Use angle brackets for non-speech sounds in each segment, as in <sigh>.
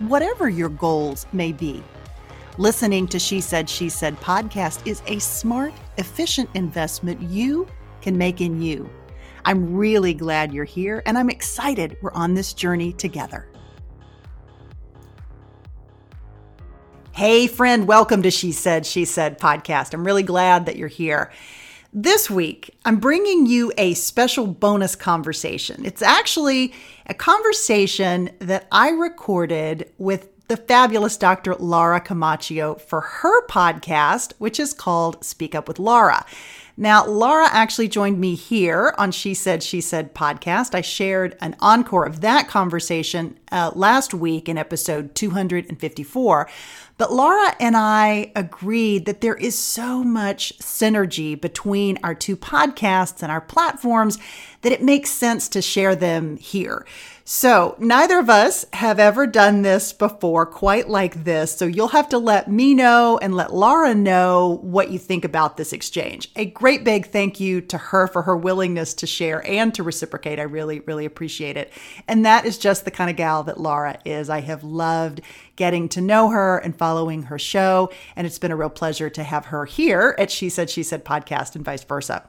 whatever your goals may be. Listening to She Said, She Said podcast is a smart, efficient investment you can make in you. I'm really glad you're here and I'm excited we're on this journey together. Hey, friend, welcome to She Said, She Said podcast. I'm really glad that you're here. This week, I'm bringing you a special bonus conversation. It's actually a conversation that I recorded with the fabulous Dr. Laura Camacho for her podcast, which is called Speak Up with Laura. Now, Laura actually joined me here on She Said, She Said podcast. I shared an encore of that conversation uh, last week in episode 254. But Laura and I agreed that there is so much synergy between our two podcasts and our platforms that it makes sense to share them here. So, neither of us have ever done this before quite like this. So, you'll have to let me know and let Laura know what you think about this exchange. A great big thank you to her for her willingness to share and to reciprocate. I really, really appreciate it. And that is just the kind of gal that Laura is. I have loved getting to know her and following her show. And it's been a real pleasure to have her here at She Said, She Said podcast and vice versa.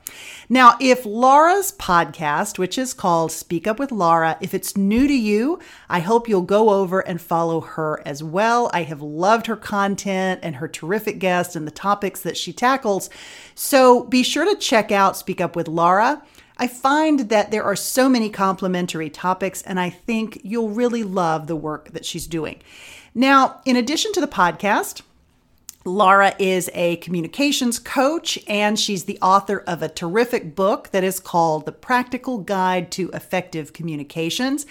Now, if Laura's podcast, which is called Speak Up with Laura, if it's new to you, I hope you'll go over and follow her as well. I have loved her content and her terrific guests and the topics that she tackles. So be sure to check out Speak Up with Laura. I find that there are so many complementary topics, and I think you'll really love the work that she's doing. Now, in addition to the podcast, Laura is a communications coach and she's the author of a terrific book that is called The Practical Guide to Effective Communications.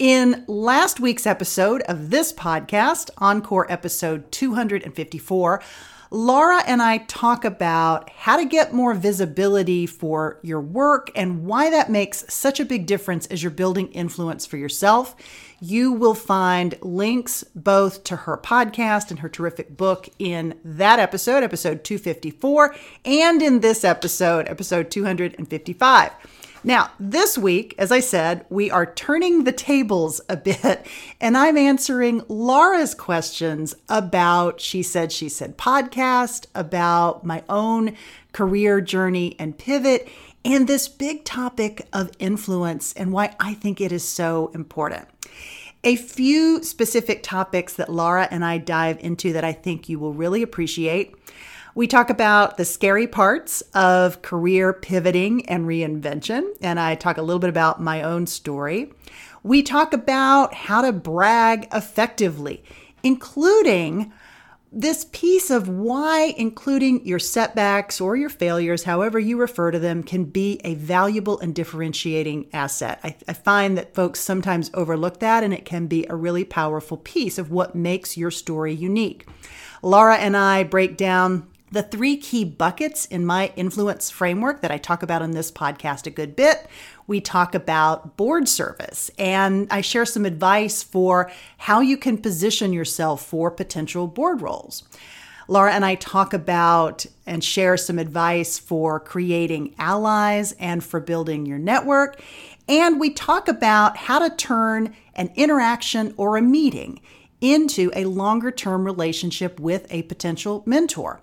In last week's episode of this podcast, Encore episode 254, Laura and I talk about how to get more visibility for your work and why that makes such a big difference as you're building influence for yourself. You will find links both to her podcast and her terrific book in that episode, episode 254, and in this episode, episode 255. Now, this week, as I said, we are turning the tables a bit, <laughs> and I'm answering Laura's questions about She Said, She Said podcast, about my own career journey and pivot, and this big topic of influence and why I think it is so important. A few specific topics that Laura and I dive into that I think you will really appreciate. We talk about the scary parts of career pivoting and reinvention, and I talk a little bit about my own story. We talk about how to brag effectively, including this piece of why including your setbacks or your failures, however you refer to them, can be a valuable and differentiating asset. I, I, find that folks sometimes overlook that, and it can be a really powerful piece of what makes your story unique. Laura and I break down the three key buckets in my influence framework that I talk about in this podcast a good bit. We talk about board service and I share some advice for how you can position yourself for potential board roles. Laura and I talk about and share some advice for creating allies and for building your network. And we talk about how to turn an interaction or a meeting into a longer term relationship with a potential mentor.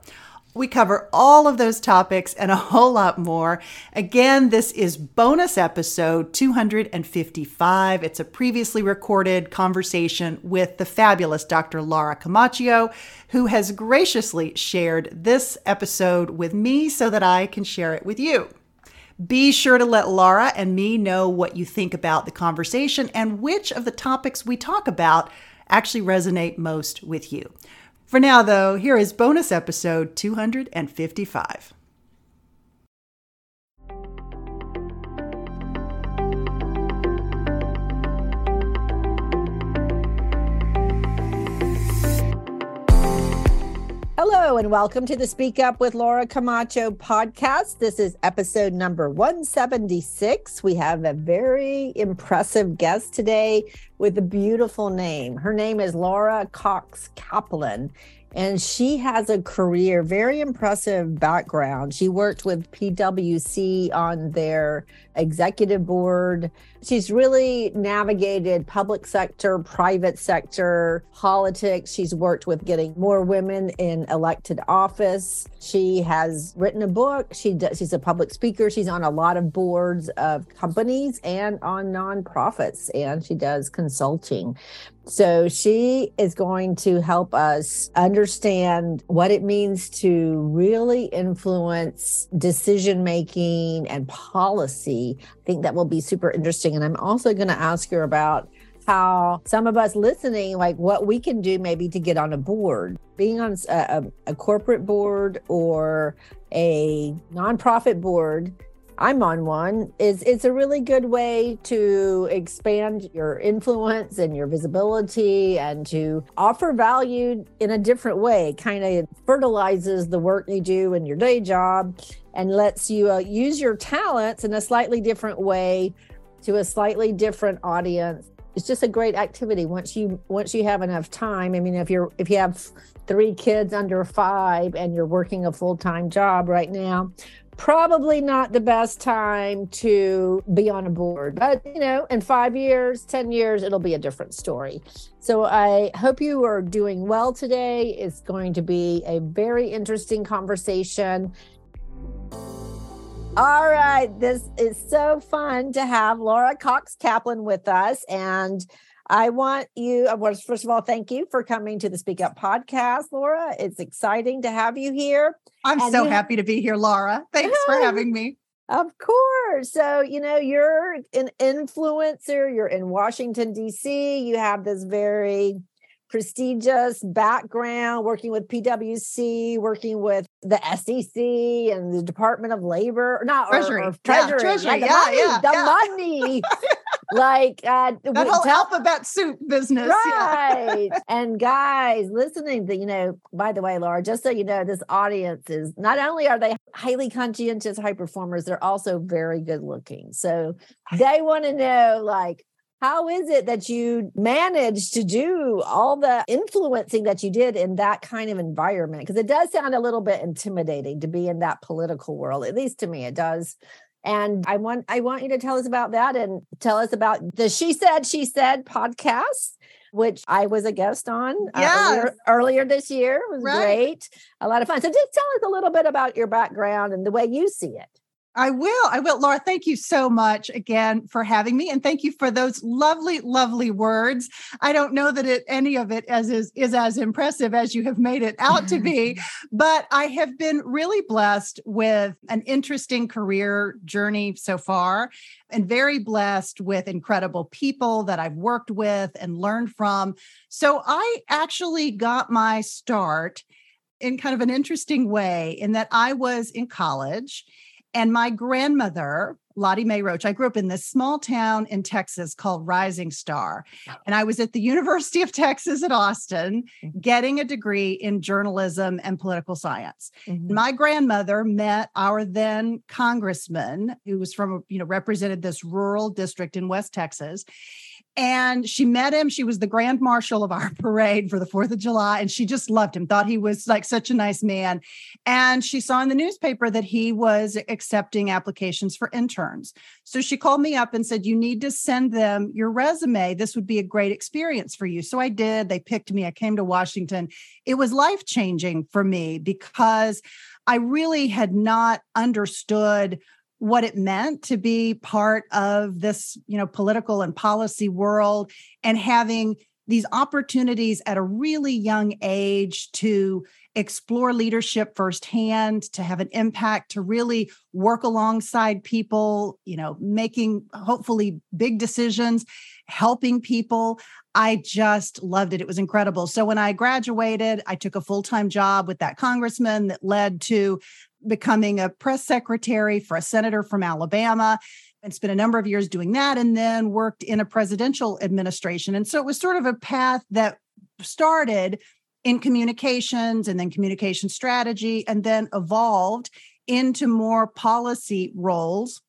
We cover all of those topics and a whole lot more. Again, this is bonus episode 255. It's a previously recorded conversation with the fabulous Dr. Laura Camacho, who has graciously shared this episode with me so that I can share it with you. Be sure to let Laura and me know what you think about the conversation and which of the topics we talk about actually resonate most with you. For now, though, here is bonus episode 255. Hello, and welcome to the Speak Up with Laura Camacho podcast. This is episode number 176. We have a very impressive guest today with a beautiful name. Her name is Laura Cox Kaplan, and she has a career, very impressive background. She worked with PwC on their executive board. She's really navigated public sector, private sector, politics. She's worked with getting more women in elected office. She has written a book. She does, she's a public speaker. She's on a lot of boards of companies and on nonprofits, and she does consulting. So she is going to help us understand what it means to really influence decision making and policy. I think that will be super interesting. And I'm also going to ask her about how some of us listening, like what we can do maybe to get on a board, being on a, a corporate board or a nonprofit board I'm on one is it's a really good way to expand your influence and your visibility and to offer value in a different way. Kind of fertilizes the work you do in your day job and lets you uh, use your talents in a slightly different way to a slightly different audience. It's just a great activity once you once you have enough time. I mean if you're if you have three kids under five and you're working a full-time job right now probably not the best time to be on a board but you know in five years ten years it'll be a different story. So i hope you are doing well today. It's going to be a very interesting conversation. All right this is so fun to have laura cox kaplan with us and I want you, uh, I want first of all, thank you for coming to the Speak Up podcast, Laura. It's exciting to have you here. I'm and so you, happy to be here, Laura. Thanks for <laughs> having me. Of course. So, you know, you're an influencer, you're in Washington, D.C., you have this very prestigious background working with PwC, working with the SEC and the Department of Labor, not Treasury, or, or Treasury, yeah, Treasury, yeah, money, yeah, the yeah. money. <laughs> like uh, that whole tell, alphabet soup business, right? Yeah. <laughs> and guys, listening to you know, by the way, Laura, just so you know, this audience is not only are they highly conscientious high performers, they're also very good looking. So they want to know, like, how is it that you managed to do all the influencing that you did in that kind of environment? Because it does sound a little bit intimidating to be in that political world, at least to me, it does. And I want I want you to tell us about that and tell us about the She Said She Said podcast which I was a guest on uh, yes. earlier, earlier, this year. It was right. great. A lot of fun. So just tell us a little bit about your background and the way you see it. I will. I will. Laura, thank you so much again for having me. And thank you for those lovely, lovely words. I don't know that it, any of it as is, is as impressive as you have made it out to <laughs> be, but I have been really blessed with an interesting career journey so far and very blessed with incredible people that I've worked with and learned from. So I actually got my start in kind of an interesting way in that I was in college and my grandmother, Lottie Mae Roach, I grew up in this small town in Texas called Rising Star. And I was at the <laughs> University of Texas at Austin mm-hmm. getting a degree in journalism and political science. Mm-hmm. My grandmother met our then congressman who was from, you know, represented this rural district in West Texas. And she met him. She was the grand marshal of our <laughs> parade for the 4th of July. And she just loved him, thought he was like such a nice man. And she saw in the newspaper that he was accepting applications for interns. So she called me up and said, You need to send them your resume. This would be a great experience for you. So I did. They picked me. I came to Washington. It was life changing for me because I really had not understood what it meant to be part of this you know political and policy world and having these opportunities at a really young age to explore leadership firsthand to have an impact to really work alongside people you know making hopefully big decisions helping people. I just loved it. It was incredible. So when i graduated i took a full-time job with that congressman that led to becoming a press secretary for a senator from Alabama and spent a number of years doing that and then worked in a presidential administration. And so it was sort of a path that started in communications and then communication strategy and then evolved into more policy roles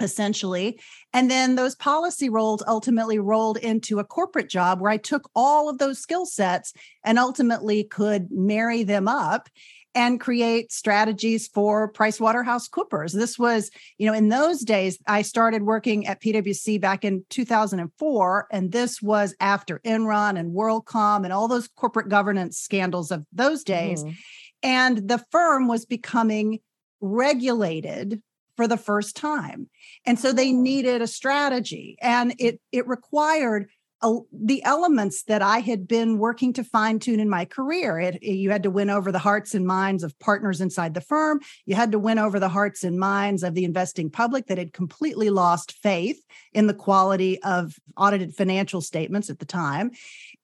essentially. And then those policy roles ultimately rolled into a corporate job where I took all of those skill sets and ultimately could marry them up and create strategies for PricewaterhouseCoopers. This was, you know, in those days, I started working at PwC back in 2004, and this was after Enron and WorldCom and all those corporate governance scandals of those days. Mm-hmm. And the firm was becoming regulated for the first time. And so they needed a strategy and it it required the elements that I had been working to fine tune in my career. It, you had to win over the hearts and minds of partners inside the firm. You had to win over the hearts and minds of the investing public that had completely lost faith in the quality of audited financial statements at the time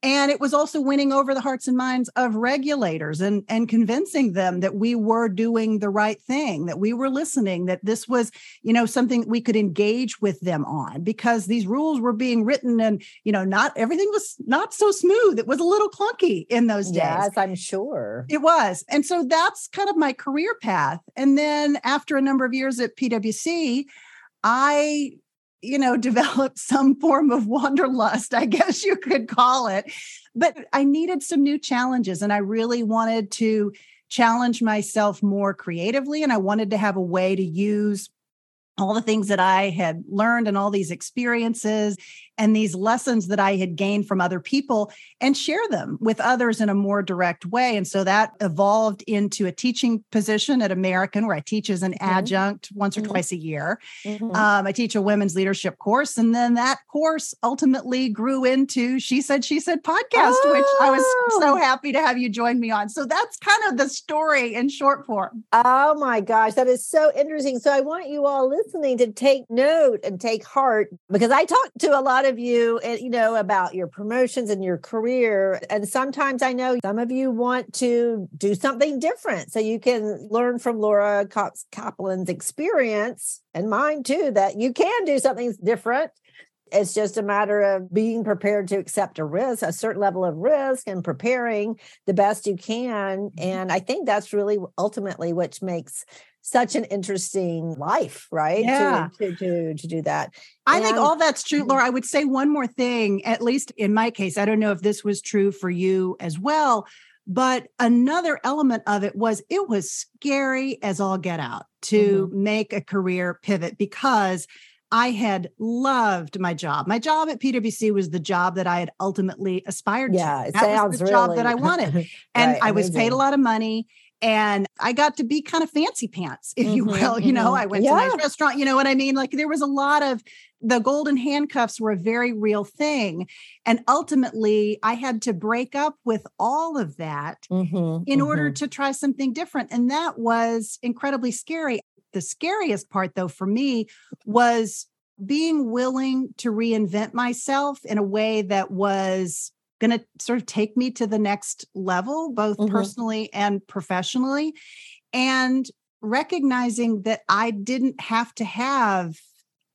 and it was also winning over the hearts and minds of regulators and and convincing them that we were doing the right thing that we were listening that this was you know something we could engage with them on because these rules were being written and you know not everything was not so smooth. It was a little clunky in those days. Yes i'm sure. It was. And so that's kind of my career path. And then after a number of years at pwc I you know, <laughs> developed some form of wanderlust, I guess you could call it. But I needed some new challenges and I really wanted to challenge myself more creatively. And I wanted to have a way to use all the things that I had learned and all these experiences and these lessons that I had gained from other people and share them with others in a more direct way. And so that evolved into a teaching position at American, where I teach as an mm-hmm. adjunct once or mm-hmm. twice a year. Mm-hmm. Um, I teach a women's leadership course. And then that course ultimately grew into She Said, She Said podcast, oh. which I was so oh. happy to have you join me on. So that's kind of the story in short form. Oh my gosh, that is so interesting. So I want you all listening to take note and take heart because I talk to a lot of you, and you know, about your promotions and your career. And sometimes I know some of you want to do something different. So you can learn from Laura Kaplan's experience and mine too, that you can do something different. It's just a matter of being prepared to accept a risk, a certain level of risk, and preparing the best you can. Mm-hmm. And I think that's really ultimately what makes such an interesting life, right? Yeah. To, to, to, to do that. I and, think all that's true, mm-hmm. Laura. I would say one more thing, at least in my case. I don't know if this was true for you as well, but another element of it was it was scary as all get out to mm-hmm. make a career pivot because I had loved my job. My job at PwC was the job that I had ultimately aspired yeah, to. It that sounds was the really... job that I wanted. <laughs> And right, I was paid a lot of money and I got to be kind of fancy pants, if mm-hmm, you will. Mm-hmm. You know, mm-hmm. I went yeah. to a nice restaurant, you know what I mean? Like there was a lot of the golden handcuffs were a very real thing. And ultimately, I had to break up with all of that mm-hmm, in order mm-hmm. to try something different. And that was incredibly scary. The scariest part, though, for me was being willing to reinvent myself in a way that was going to sort of take me to the next level, both mm-hmm. personally and professionally. And recognizing that I didn't have to have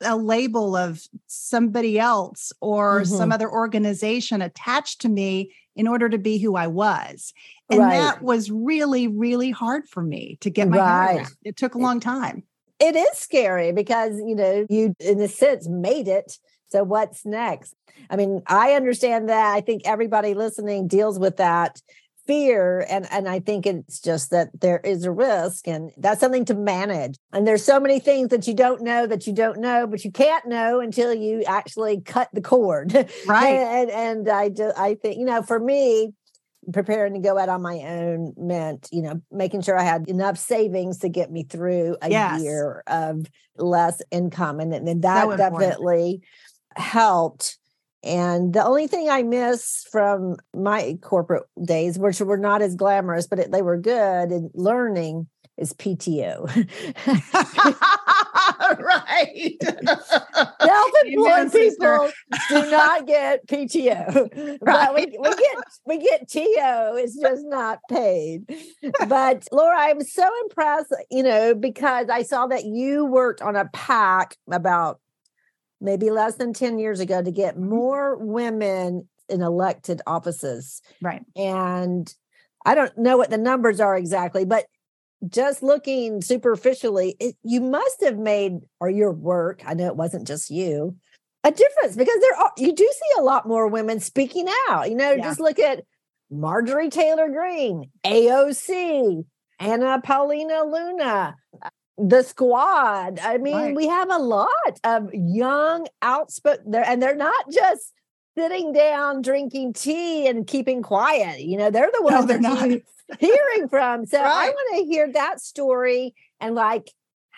a label of somebody else or mm-hmm. some other organization attached to me in order to be who I was. And right. that was really, really hard for me to get my right. head around. It took a long time. It is scary because, you know, you, in a sense, made it. So what's next? I mean, I understand that. I think everybody listening deals with that fear and and I think it's just that there is a risk and that's something to manage. And there's so many things that you don't know that you don't know, but you can't know until you actually cut the cord. <laughs> Right. and, and I do I think, you know, for me, preparing to go out on my own meant, you know, making sure I had enough savings to get me through a Yes. year of less income. And, and that So definitely helped. And the only thing I miss from my corporate days, which were not as glamorous, but it, they were good in learning, is PTO. <laughs> right. <laughs> Self-employed people do not get PTO, <laughs> but we, we get we get TO. It's just not paid. But Laura, I'm so impressed, you know, because I saw that you worked on a PAC about maybe less than 10 years ago to get mm-hmm. more women in elected offices. Right. And I don't know what the numbers are exactly, but just looking superficially, it, you must have made, or your work, I know it wasn't just you, a difference because there are, you do see a lot more women speaking out. You know, Yeah. just look at Marjorie Taylor Greene, AOC, Anna Paulina Luna, the squad. I mean, Right. we have a lot of young, outspoken there, and they're not just sitting down drinking tea and keeping quiet. You know, they're the <laughs> No, ones they're that not. hearing from. So I want to hear that story and like,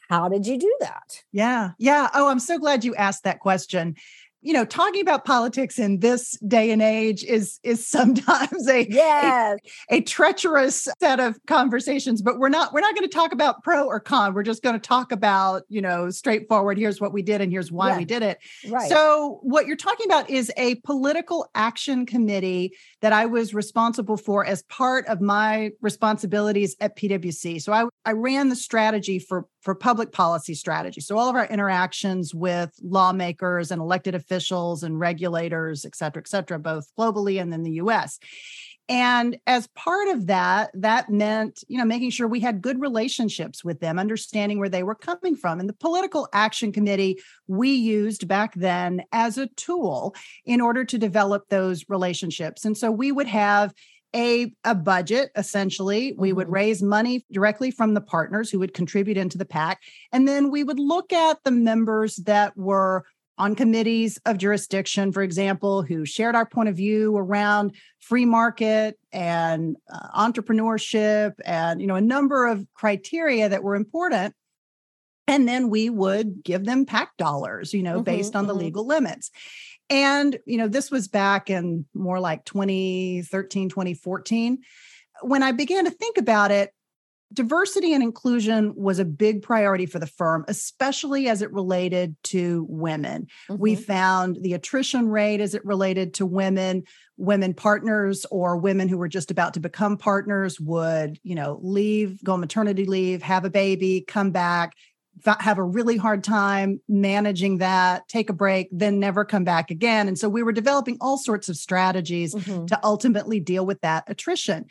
how did you do that? Yeah. Yeah. Oh, I'm so glad you asked that question. You know, talking about politics in this day and age is is <laughs> sometimes a Yes. a treacherous set of conversations, but we're not we're not going to talk about pro or con. We're just going to talk about, you know, straightforward, here's what we did and here's why Yeah. we did it. Right. So, what you're talking about is a political action committee that I was responsible for as part of my responsibilities at PwC. So, I, I ran the strategy for, for public policy strategy. So, all of our interactions with lawmakers and elected officials and regulators, et cetera, et cetera, both globally and in the US. And as part of that, that meant, you know, making sure we had good relationships with them, understanding where they were coming from. And the political action committee we used back then as a tool in order to develop those relationships. And so we would have a, a budget essentially. We would Mhm. raise money directly from the partners who would contribute into the PAC. And then we would look at the members that were on committees of jurisdiction, for example, who shared our point of view around free market and uh, entrepreneurship and you know a number of criteria that were important and then we would give them PAC dollars you know Mhm, based on the mhm. legal limits and you know this was back in more like 2013 2014 when i began to think about it diversity and inclusion was a big priority for the firm especially as it related to women. We Mhm. found the attrition rate as it related to women. Women partners or women who were just about to become partners would you know leave go on maternity leave have a baby come back have a really hard time managing that take a break then never come back again and so we were developing all sorts of strategies Mhm. to ultimately deal with that attrition.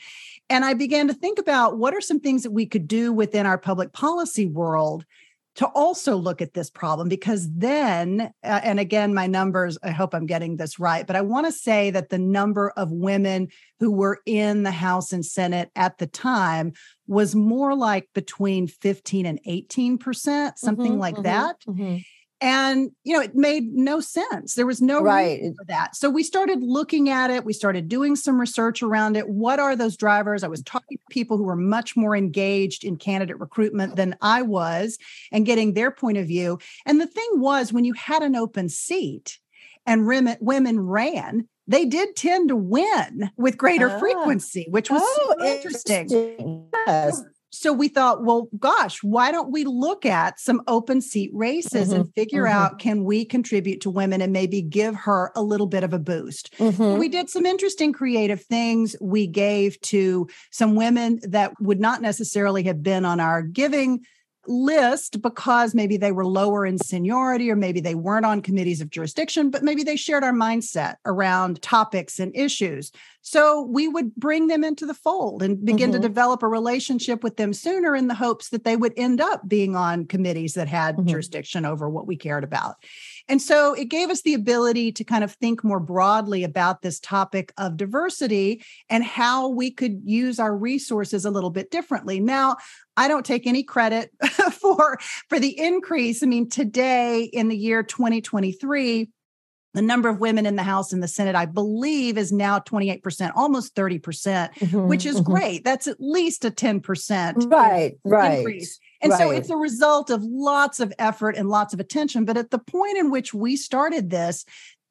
And I began to think about what are some things that we could do within our public policy world to also look at this problem because then uh, and again my numbers I hope I'm getting this right but I want to say that the number of women who were in the House and Senate at the time was more like between 15 and 18% something Mhm, like mhm, that mhm. And you know it made no sense there was no Right. reason for that so we started looking at it we started doing some research around it what are those drivers i was talking to people who were much more engaged in candidate recruitment than i was and getting their point of view and the thing was when you had an open seat and women women ran they did tend to win with greater Ah. frequency which was Oh, super interesting interesting. Yes. So we thought, well, gosh, why don't we look at some open seat races and figure mhm. out can we contribute to women and maybe give her a little bit of a boost? Mhm. We did some interesting creative things. We gave to some women that would not necessarily have been on our giving list because maybe they were lower in seniority or maybe they weren't on committees of jurisdiction, but maybe they shared our mindset around topics and issues. So we would bring them into the fold and begin to Mhm. develop a relationship with them sooner in the hopes that they would end up being on committees that had Mhm. jurisdiction over what we cared about. And so it gave us the ability to kind of think more broadly about this topic of diversity and how we could use our resources a little bit differently. Now, I don't take any credit <laughs> for for the increase. I mean, today in the year 2023, the number of women in the House and the Senate, I believe, is now 28%, almost 30%, percent mm-hmm, which is mm-hmm. great. That's at least a 10% right, right. increase. And right. so it's a result of lots of effort and lots of attention. But at the point in which we started this,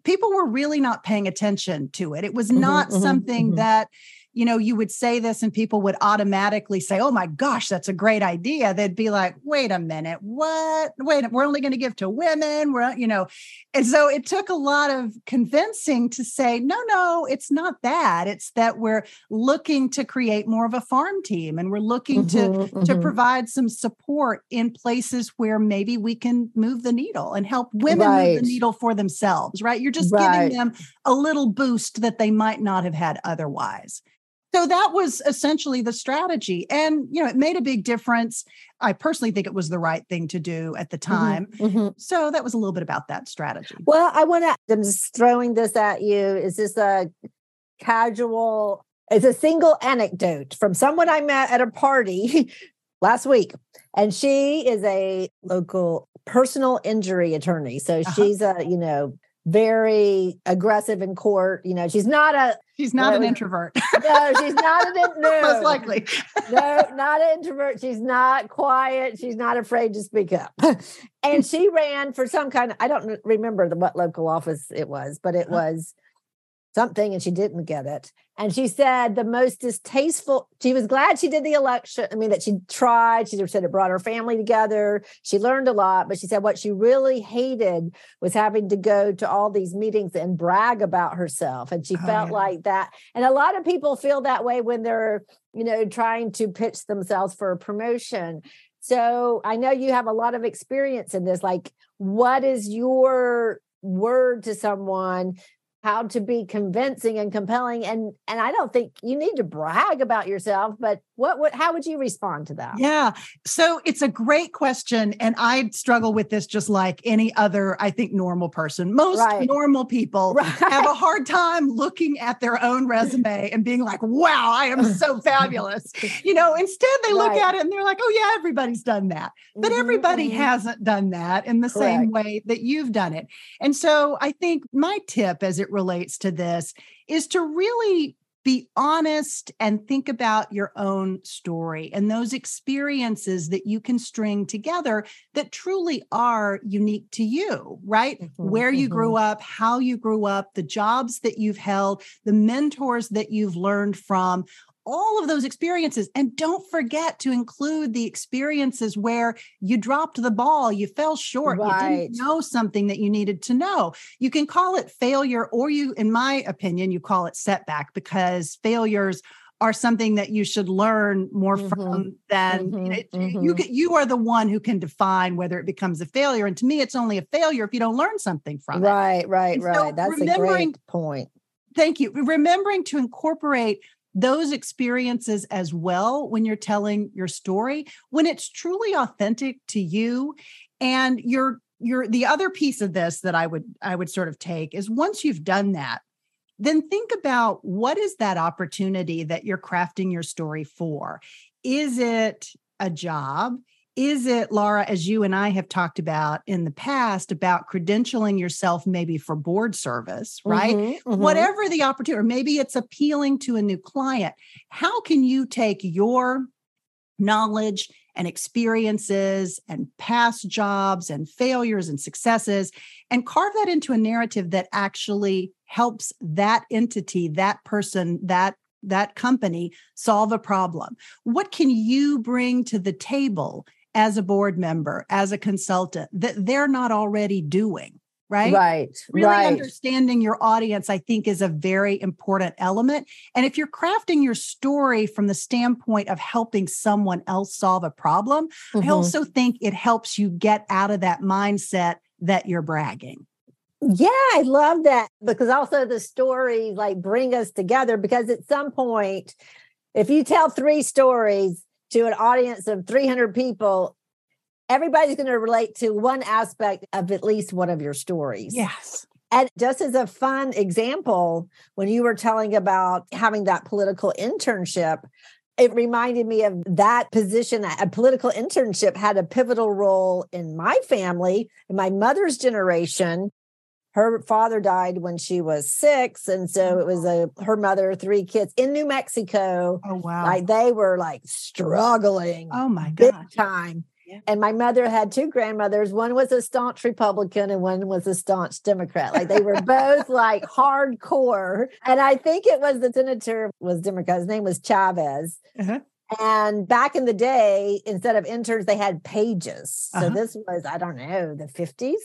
people were really not paying attention to it. It was mm-hmm, not mm-hmm, something mm-hmm. that you know, you would say this and people would automatically say, Oh my gosh, that's a great idea. They'd be like, wait a minute, what? Wait, we're only going to give to women. We're, you know, and so it took a lot of convincing to say, no, no, it's not that. It's that we're looking to create more of a farm team and we're looking mm-hmm, to, mm-hmm. to provide some support in places where maybe we can move the needle and help women right. move the needle for themselves, right? You're just right. giving them a little boost that they might not have had otherwise. So that was essentially the strategy. And, you know, it made a big difference. I personally think it was the right thing to do at the mm-hmm, time. Mm-hmm. So that was a little bit about that strategy. Well, I want to, I'm just throwing this at you. Is this a casual, it's a single anecdote from someone I met at a party <laughs> last week. And she is a local personal injury attorney. So uh-huh. she's a, you know, very aggressive in court. You know, she's not a she's not an introvert. <laughs> no, she's not an <laughs> no. most likely. no, not an introvert. She's not quiet. She's not afraid to speak up. and she ran for some kind of I don't remember the, what local office it was, but it uh-huh. was something and she didn't get it. And she said the most distasteful, she was glad she did the election. I mean, that she tried. She said it brought her family together. She learned a lot, but she said what she really hated was having to go to all these meetings and brag about herself. And she oh, felt yeah. like that. And a lot of people feel that way when they're, you know, trying to pitch themselves for a promotion. So I know you have a lot of experience in this. Like, what is your word to someone how to be convincing and compelling and and i don't think you need to brag about yourself but what what how would you respond to that yeah so it's a great question and i struggle with this just like any other i think normal person most right. normal people <laughs> right. have a hard time looking at their own resume and being like wow i am so fabulous you know instead they look right. at it and they're like oh yeah everybody's done that but mm-hmm, everybody mm-hmm. hasn't done that in the Correct. same way that you've done it and so i think my tip as it relates to this is to really be honest and think about your own story and those experiences that you can string together that truly are unique to you, right? Mm-hmm, Where you mm-hmm. grew up, how you grew up, the jobs that you've held, the mentors that you've learned from, all of those experiences. And don't forget to include the experiences where you dropped the ball, you fell short, right. you didn't know something that you needed to know. You can call it failure, or you, in my opinion, you call it setback because failures are something that you should learn more mm-hmm. from than mm-hmm. it, mm-hmm. you you are the one who can define whether it becomes a failure and to me it's only a failure if you don't learn something from right, it right right right so that's a great point thank you remembering to incorporate those experiences as well when you're telling your story when it's truly authentic to you and you're you're the other piece of this that i would i would sort of take is once you've done that then think about what is that opportunity that you're crafting your story for? Is it a job is it, Laura, as you and I have talked about in the past, about credentialing yourself maybe for board service, right? Mm-hmm, mm-hmm. Whatever the opportunity, or maybe it's appealing to a new client. How can you take your knowledge and experiences and past jobs and failures and successes and carve that into a narrative that actually helps that entity, that person, that that company solve a problem. What can you bring to the table as a board member, as a consultant that they're not already doing. Right. Right. Really right. understanding your audience, I think, is a very important element. And if you're crafting your story from the standpoint of helping someone else solve a problem, mm-hmm. I also think it helps you get out of that mindset that you're bragging. Yeah, I love that because also the stories like bring us together because at some point, if you tell three stories, to an audience of 300 people everybody's going to relate to one aspect of at least one of your stories. Yes. And just as a fun example, when you were telling about having that political internship, it reminded me of that position. A political internship had a pivotal role in my family, in my mother's generation. Her father died when she was six. And so it was a her mother, three kids in New Mexico. Oh wow. Like they were like struggling. Oh my big god. time. Yeah. And my mother had two grandmothers. One was a staunch Republican and one was a staunch Democrat. Like they were both <laughs> like hardcore. And I think it was the senator was Democrat. His name was Chavez. Uh-huh. And back in the day, instead of interns, they had pages. So Uh-huh. this was, I don't know, the 50s,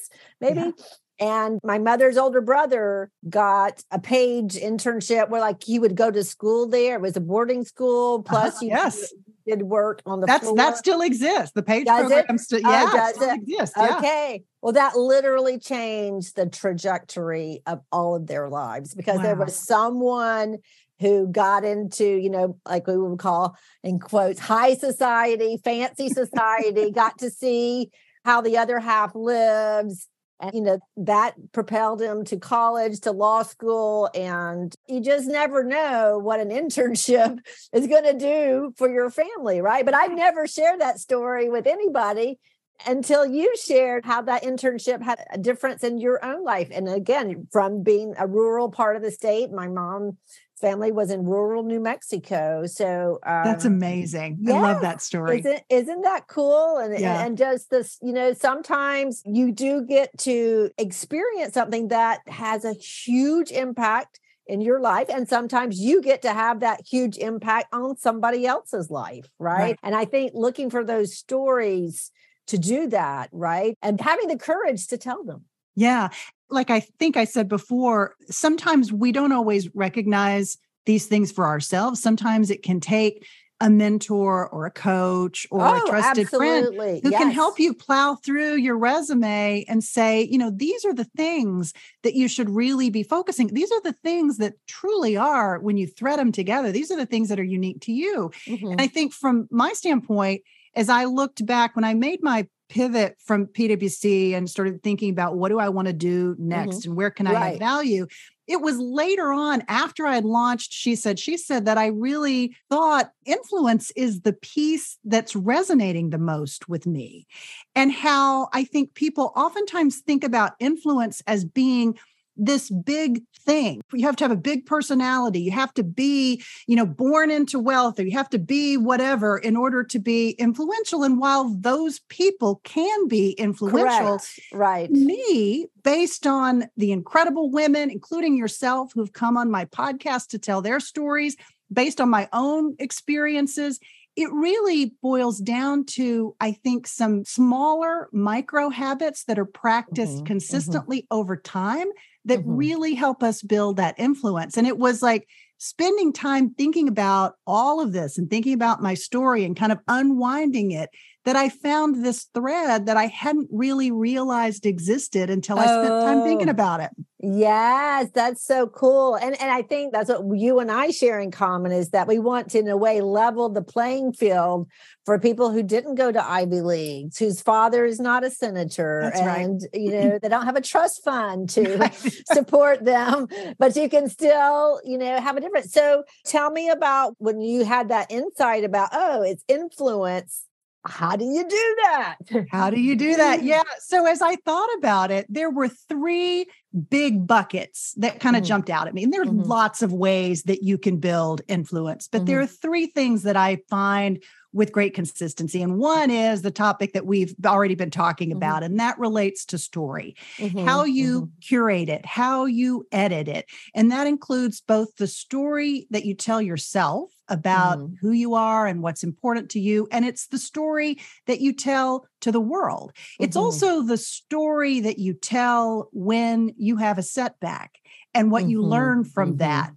maybe. Yeah. And my mother's older brother got a page internship where like he would go to school there. It was a boarding school. Plus Uh-huh. you Yes. did work on the That's floor. that still exists. The page Does it? program still Oh, yeah, it does still it? exists. Yeah. Okay. Well, that literally changed the trajectory of all of their lives because there was someone who got into, you know, like we would call in quotes, high society, fancy society, got to see how the other half lives. And, you know, that propelled him to college, to law school. And you just never know what an <laughs> internship is going to do for your family, right? But I've never shared that story with anybody until you shared how that internship had a difference in your own life. And again, from being a rural part of the state, my mom's family was in rural New Mexico. So um, That's amazing. I love that story. Isn't isn't that cool? And, Yeah. and and just this, you know, sometimes you do get to experience something that has a huge impact in your life and sometimes you get to have that huge impact on somebody else's life right, Right. and i think looking for those stories to do that right and having the courage to tell them Yeah. Like I think I said before, sometimes we don't always recognize these things for ourselves. Sometimes it can take a mentor or a coach or a trusted friend Oh, absolutely. who can help you plow through your resume and say, you know, these are the things that you should really be focusing. These are the things that truly are when you thread them together. These are the things that are unique to you. Mhm. And I think from my standpoint, as I looked back when I made my pivot from PwC and started thinking about what do I want to do mm-hmm. next and where can I Right. add value, it was later on after I had launched She Said, She Said that I really thought influence is the piece that's resonating the most with me. And how I think people oftentimes think about influence as being this big thing. You have to have a big personality. You have to be, you know, born into wealth or you have to be whatever in order to be influential. And while those people can be influential, Correct. right me, based on the incredible women, including yourself, who've come on my podcast to tell their stories, based on my own experiences, it really boils down to, I think, some smaller micro habits that are practiced Mhm, mhm. consistently over time that Mhm. really help us build that influence. And it was like spending time thinking about all of this and thinking about my story and kind of unwinding it that I found this thread that I hadn't really realized existed until I spent time thinking Oh. about it. Yes, that's so cool. And and I think that's what you and I share in common is that we want to in a way level the playing field for people who didn't go to Ivy Leagues, whose father is not a senator That's right. and you know they don't have a trust fund <laughs> to Right. <laughs> support them, but you can still, you know, have a difference. So tell me about when you had that insight about oh, it's influence. How do you do that? <laughs> How do you do that? Yeah. So as I thought about it, there were three big buckets that kind of Mhm. jumped out at me. And there are Mhm. lots of ways that you can build influence, but there are three things that I find with great consistency. And one is the topic that we've already been talking Mhm. about, and that relates to story. Mhm, how you mhm. curate it, how you edit it. And that includes both the story that you tell yourself about Mhm. who you are and what's important to you. And it's the story that you tell to the world. It's Mhm. also the story that you tell when you have a setback and what you Mhm, learn from mhm. that.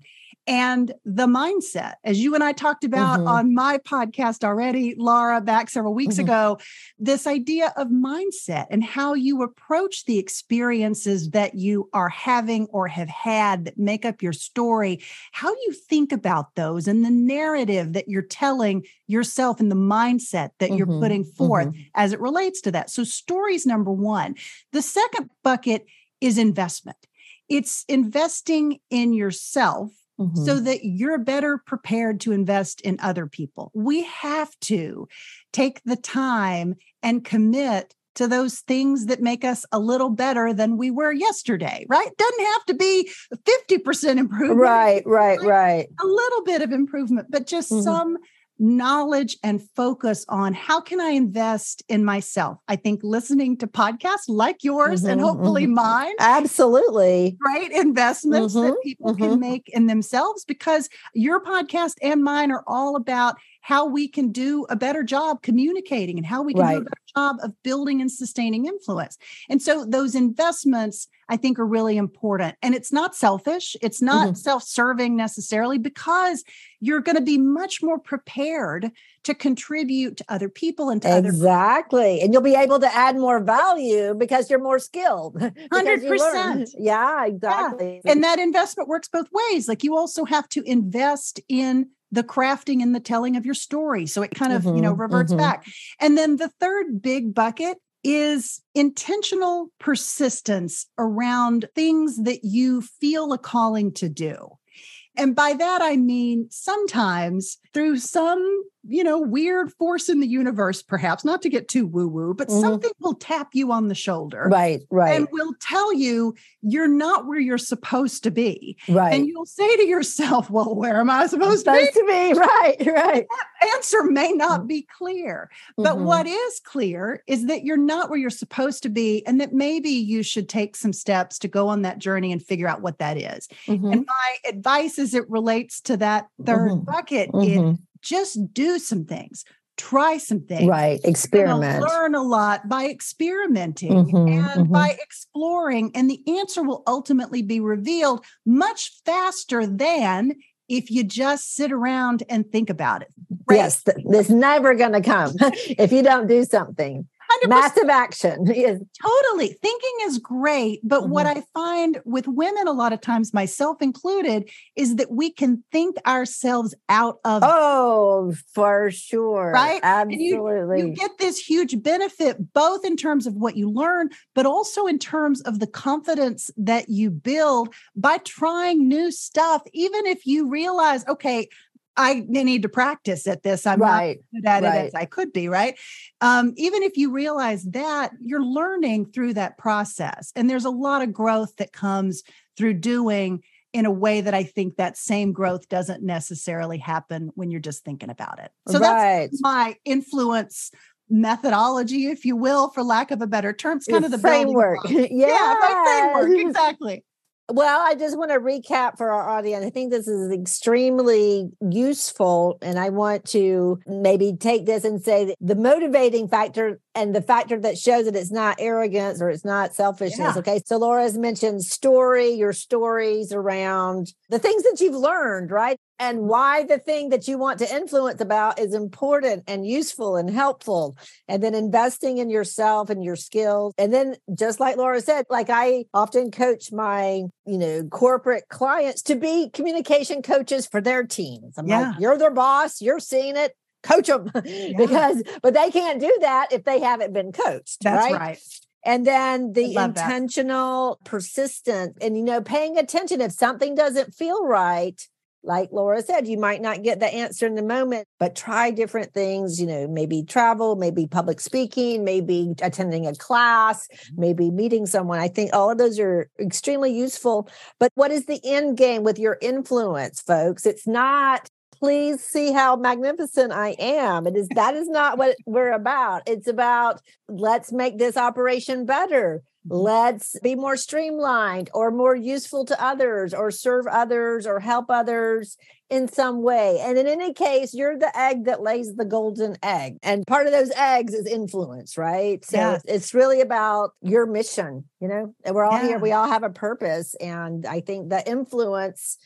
And the mindset. As you and I talked about mm-hmm. on my podcast already, Laura, back several weeks mm-hmm. ago, this idea of mindset and how you approach the experiences that you are having or have had that make up your story, how you think about those and the narrative that you're telling yourself and the mindset that mm-hmm. you're putting forth mm-hmm. as it relates to that. So, stories number one. The second bucket is investment. It's investing in yourself Mm-hmm. so that you're better prepared to invest in other people. We have to take the time and commit to those things that make us a little better than we were yesterday, right? Doesn't have to be 50% improvement. Right, right, right. A little bit of improvement, but just mm-hmm. some knowledge and focus on how can I invest in myself. I think listening to podcasts like yours mm-hmm, and hopefully mm-hmm. mine. Absolutely. Great Investments mm-hmm, that people can mm-hmm. make in themselves because your podcast and mine are all about how we can do a better job communicating and how we can right. do a better job of building and sustaining influence. And so those investments I think are really important. And it's not selfish, it's not mm-hmm. self serving necessarily because you're going to be much more prepared to contribute to other people and to exactly. and you'll be able to add more value because you're more skilled. <laughs> 100%. Yeah, exactly. Yeah. And that investment works both ways. Like you also have to invest in the crafting and the telling of your story. So it kind of, mm-hmm, you know, mm-hmm, reverts mm-hmm. back. And then the third big bucket is intentional persistence around things that you feel a calling to do. And by that, I mean sometimes through some you know, weird force in the universe, perhaps, not to get too woo woo, but mm-hmm. something will tap you on the shoulder. Right, right. And will tell you you're not where you're supposed to be. Right. And you'll say to yourself, well, where am I supposed, supposed to, be? to be? <laughs> Right, right. That answer may not mm. be clear. But mm-hmm. what is clear is that you're not where you're supposed to be, and that maybe you should take some steps to go on that journey and figure out what that is. Mm-hmm. And my advice as it relates to that 3rd mm-hmm. bucket is mm-hmm just do some things try some things right experiment learn a lot by experimenting mm-hmm, and mm-hmm. by exploring and the answer will ultimately be revealed much faster than if you just sit around and think about it right? yes it's never going to come <laughs> if you don't do something 100%. Massive action. <laughs> Yes. Totally. Thinking is great. But mm-hmm. what I find with women, a lot of times, myself included, is that we can think ourselves out of. Oh, for sure. Right? Absolutely. You, you, get this huge benefit, both in terms of what you learn, but also in terms of the confidence that you build by trying new stuff. Even if you realize, okay, I need to practice at this. I'm right. not good at right. it as I could be, right? Um, even if you realize that, you're learning through that process. And there's a lot of growth that comes through doing in a way that I think that same growth doesn't necessarily happen when you're just thinking about it. So right. that's my influence methodology, if you will, for lack of a better term. It's kind Your of the framework. yeah, <laughs> yeah my framework. Exactly. Well, I just want to recap for our audience. I think this is extremely useful. And I want to maybe take this and say that the motivating factor and the factor that shows that it's not arrogance or it's not selfishness. Yeah. Okay. So Laura's mentioned story, your stories around the things that you've learned, right? And why the thing that you want to influence about is important and useful and helpful. And then investing in yourself and your skills. And then just like Laura said, like I often coach my, you know, corporate clients to be communication coaches for their teams. I'm yeah. like, you're their boss, you're seeing it coach them <laughs> yeah. because but they can't do that if they haven't been coached that's right, right. and then the intentional that. persistence and you know paying attention if something doesn't feel right like Laura said, you might not get the answer in the moment, but try different things, you know, maybe travel, maybe public speaking, maybe attending a class, mm-hmm. maybe meeting someone. I think all of those are extremely useful. But what is the end game with your influence, folks? It's not please see how magnificent I am. It is that is not what we're about. It's about let's make this operation better. Mm-hmm. Let's be more streamlined or more useful to others or serve others or help others in some way. And in any case, you're the egg that lays the golden egg. And part of those eggs is influence, right? So yeah. it's really about your mission, you know? And we're all yeah. here, we all have a purpose. And I think the influence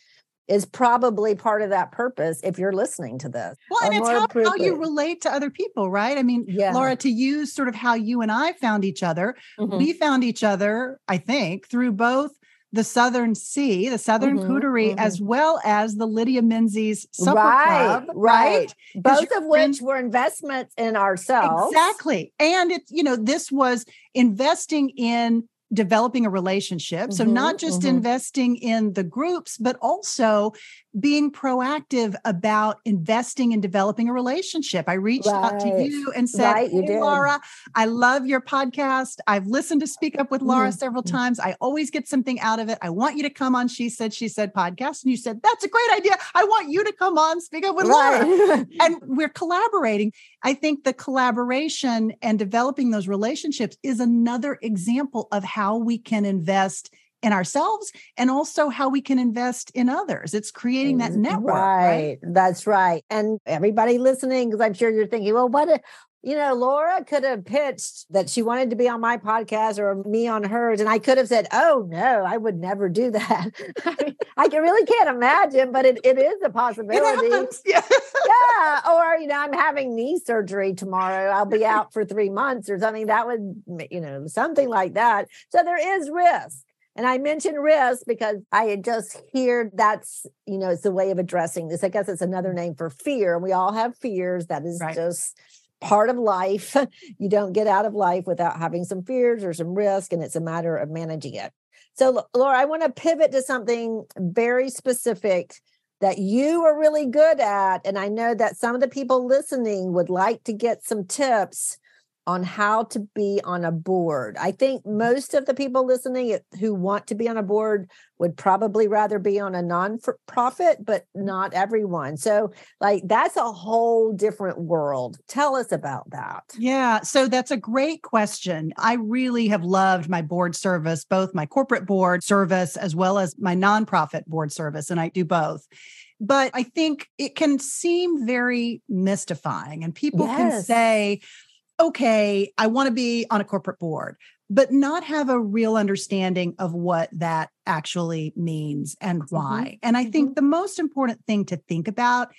is probably part of that purpose if you're listening to this. Well, and it's how, how, you relate to other people, right? I mean, yeah. Laura, to use sort of how you and I found each other, mm-hmm. we found each other, I think, through both the Southern Sea, the Southern mm-hmm, Coterie, mm-hmm. as well as the Lydia Menzies Supper right, Club, right? right? Both of which were investments in ourselves. Exactly. And it's, you know, this was investing in developing a relationship. So, mm-hmm, not just mm-hmm. investing in the groups, but also being proactive about investing and developing a relationship. I reached right. out to you and said, right, Hey, Laura, I love your podcast. I've listened to Speak Up with Laura mm-hmm. several mm-hmm. times. I always get something out of it. I want you to come on She Said, She Said podcast. And you said, That's a great idea. I want you to come on Speak Up with right. Laura. and <laughs> we're collaborating. I think the collaboration and developing those relationships is another example of how we can invest in ourselves and also how we can invest in others. It's creating that mm, network. Right. right? That's right. And everybody listening, because I'm sure you're thinking, well, what a, you know, Laura could have pitched that she wanted to be on my podcast or me on hers. And I could have said, oh, no, I would never do that. I, <laughs> mean, I can, really can't imagine, but it, it is a possibility. Yeah. <laughs> yeah. Or, you know, I'm having knee surgery tomorrow. I'll be out for three months or something. That would, you know, something like that. So there is risk. And I mentioned risk because I had just heard that's, you know, it's a way of addressing this. I guess it's another name for fear. And We all have fears. That is right. just part of life. <laughs> you don't get out of life without having some fears or some risk, and it's a matter of managing it. So, Laura, I want to pivot to something very specific that you are really good at. And I know that some of the people listening would like to get some tips on how to be on a board. I think mm-hmm. most of the people listening who want to be on a board would probably rather be on a non-profit, but mm-hmm. not everyone. So, like that's a whole different world. Tell us about that. Yeah, so that's a great question. I really have loved my board service, both my corporate board service as well as my nonprofit board service, and I do both but I think it can seem very mystifying. And people yes. can say, okay, I want to be on a corporate board, but not have a real understanding of what that actually means and mm-hmm. why. Mm-hmm. And I mm-hmm. think the most important thing to think about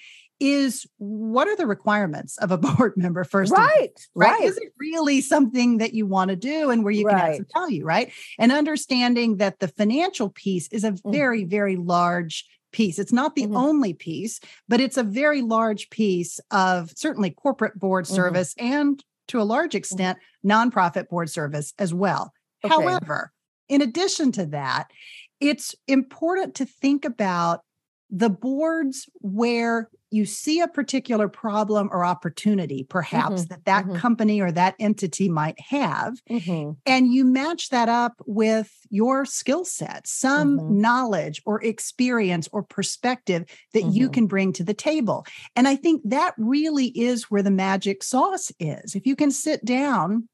is what are the requirements of a <laughs> board member first right, right right is it really something that you want to do and where you can add some value right and understanding that the financial piece is a mm. very very large piece. It's not the mm-hmm. only piece, but it's a very large piece of certainly corporate board mm-hmm. service mm-hmm. and to a large mm-hmm. extent, nonprofit board service as well. Okay. However, in addition to that, it's important to think about the boards where you see a particular problem or opportunity perhaps mm-hmm, that that mm-hmm. company or that entity might have mm-hmm. and you match that up with your skill set some mm-hmm. knowledge or experience or perspective that you mm-hmm. can bring to the table and i think that really is where the magic sauce is if you can sit down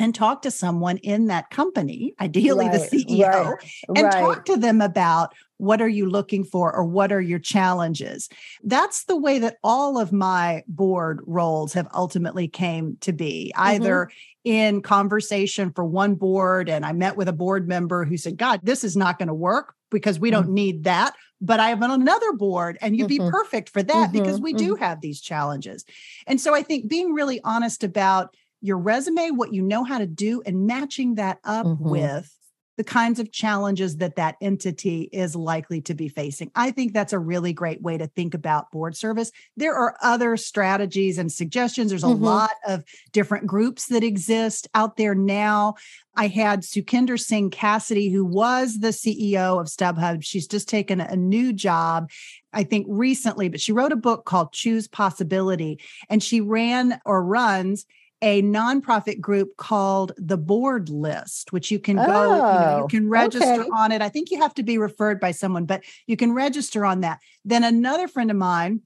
and talk to someone in that company, ideally right, the CEO, right, and right. talk to them about what are you looking for or what are your challenges. That's the way that all of my board roles have ultimately came to be. Mm-hmm. Either in conversation for one board and I met with a board member who said, "God, this is not going to work because we don't mm-hmm. need that." But I have another board and you'd mm-hmm. be perfect for that mm-hmm. because we do mm-hmm. have these challenges. And so I think being really honest about your resume, what you know how to do, and matching that up mm-hmm. with the kinds of challenges that that entity is likely to be facing. I think that's a really great way to think about board service. There are other strategies and suggestions. There's a mm-hmm. lot of different groups that exist out there now. I had Sukhinder Singh Cassidy, who was the CEO of StubHub. She's just taken a new job I think recently, but she wrote a book called Choose Possibility and she ran or runs a nonprofit group called the Board List, which you can go, oh, you, know, you, oh, can register okay. on it. I think you have to be referred by someone, but you can register on that. Then another friend of mine,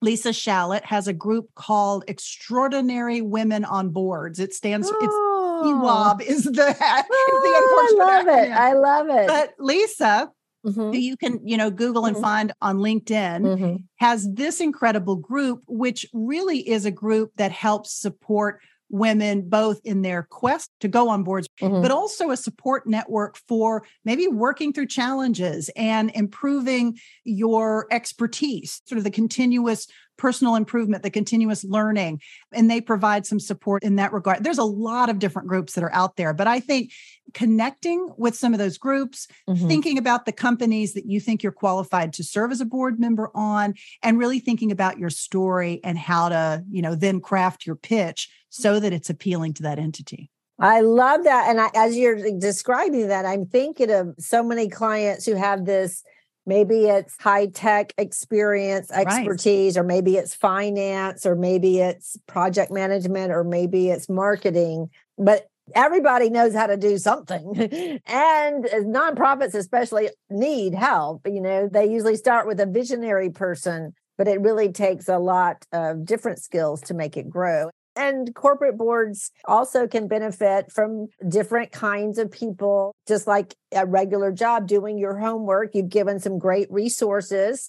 Lisa Shalett, has a group called Extraordinary Women on Boards. It stands oh. it's EWOB <laughs> is the, oh, is the I love it. I love it. But Lisa Mm-hmm. you can you know google and mm-hmm. find on linkedin mm-hmm. has this incredible group which really is a group that helps support women both in their quest to go on boards, mm-hmm. but also a support network for maybe working through challenges and improving your expertise, sort of the continuous personal improvement, the continuous learning, and they provide some support in that regard. There's a lot of different groups that are out there, but I think connecting with some of those groups, mm-hmm. thinking about the companies that you think you're qualified to serve as a board member on, and really thinking about your story and how to, you know, then craft your pitch so that it's appealing to that entity. I love that. And I, as you're describing that, I'm thinking of so many clients who have this maybe it's high tech experience, expertise, right. or maybe it's finance, or maybe it's project management, or maybe it's marketing. But everybody knows how to do something. <laughs> and uh, nonprofits, especially, need help. You know, they usually start with a visionary person, but it really takes a lot of different skills to make it grow. And corporate boards also can benefit from different kinds of people, just like a regular job, doing your homework. You've given some great resources.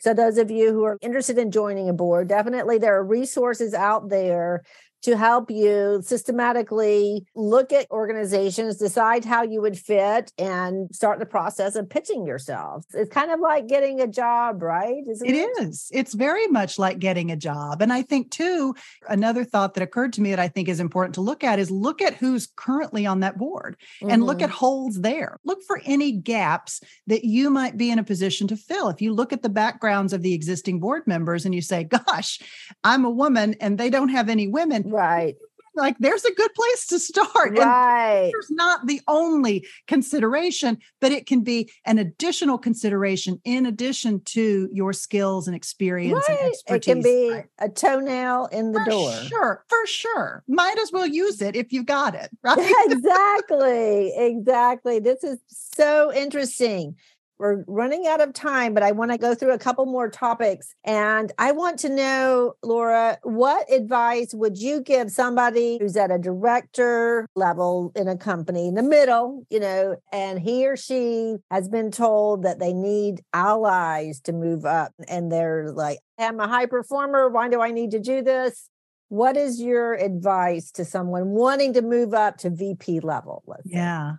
So, those of you who are interested in joining a board, definitely there are resources out there to help you systematically look at organizations, decide how you would fit, and start the process of pitching yourself. It's kind of like getting a job, right? Isn't it, it is. It's very much like getting a job. And I think, too, another thought that occurred to me that I think is important to look at is look at who's currently on that board mm-hmm. and look at mm-hmm. holes there. Look for any gaps that you might be in a position to fill. If you look at the backgrounds of the existing board members and you say, gosh, I'm a woman and they don't have any women Right. <laughs> Like there's a good place to start. Right. And there's not the only consideration, but it can be an additional consideration in addition to your skills and experience right. and expertise. It can be right. a toenail in the for door. Sure, for sure. Might as well use it if you got it. <laughs> Right. exactly. Exactly. This is so interesting we're running out of time, but I want to go through a couple more topics. And I want to know, Laura, what advice would you give somebody who's at a director level in a company in the middle, you know, and he or she has been told that they need allies to move up and they're like, I'm a high performer. Why do I need to do this? What is your advice to someone wanting to move up to VP level? yeah.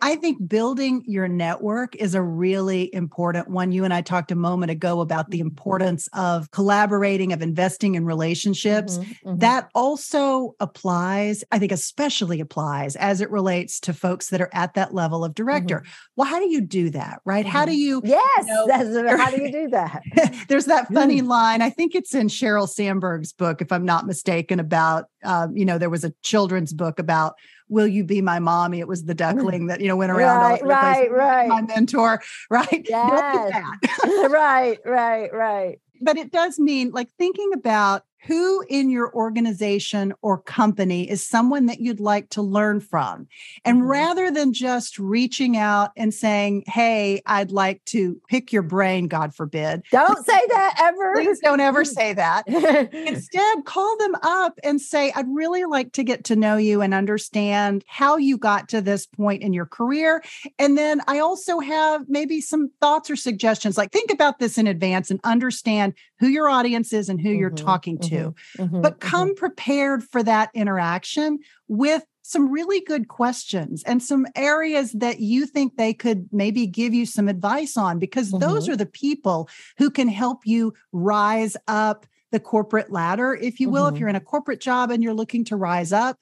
I think building your network is a really important one. You and I talked a moment ago about the mm-hmm. importance of collaborating, of investing in relationships. Mm-hmm, mm-hmm. That also applies, I think, especially applies as it relates to folks that are at that level of director. Mm-hmm. Well, how do you do that, right? How do mm-hmm. you? Yes. You know, how do you <laughs> do that? there's that funny mm. line. I think it's in Sheryl Sandberg's book, if I'm not mistaken, about, um, you know, there was a children's book about will you be my mommy? It was the duckling that, you know, went around. Right, right, right. My mentor, <laughs> right? Yes. <laughs> right, right, right. But it does mean like thinking about who in your organization or company is someone that you'd like to learn from. And mm-hmm. rather than just reaching out and saying, Hey, I'd like to pick your brain, God forbid. Don't say that ever. Please don't ever say that. <laughs> Instead, call them up and say, I'd really like to get to know you and understand how you got to this point in your career. And then I also have maybe some thoughts or suggestions. Like, think about this in advance and understand who your audience is and who mm-hmm. you're talking to to, mm-hmm, but mm-hmm. come mm-hmm. prepared for that interaction with some really good questions and some areas that you think they could maybe give you some advice on, because those mm-hmm. are the people who can help you rise up the corporate ladder, if you will. If mm-hmm. you're in a corporate job and you're looking to rise up,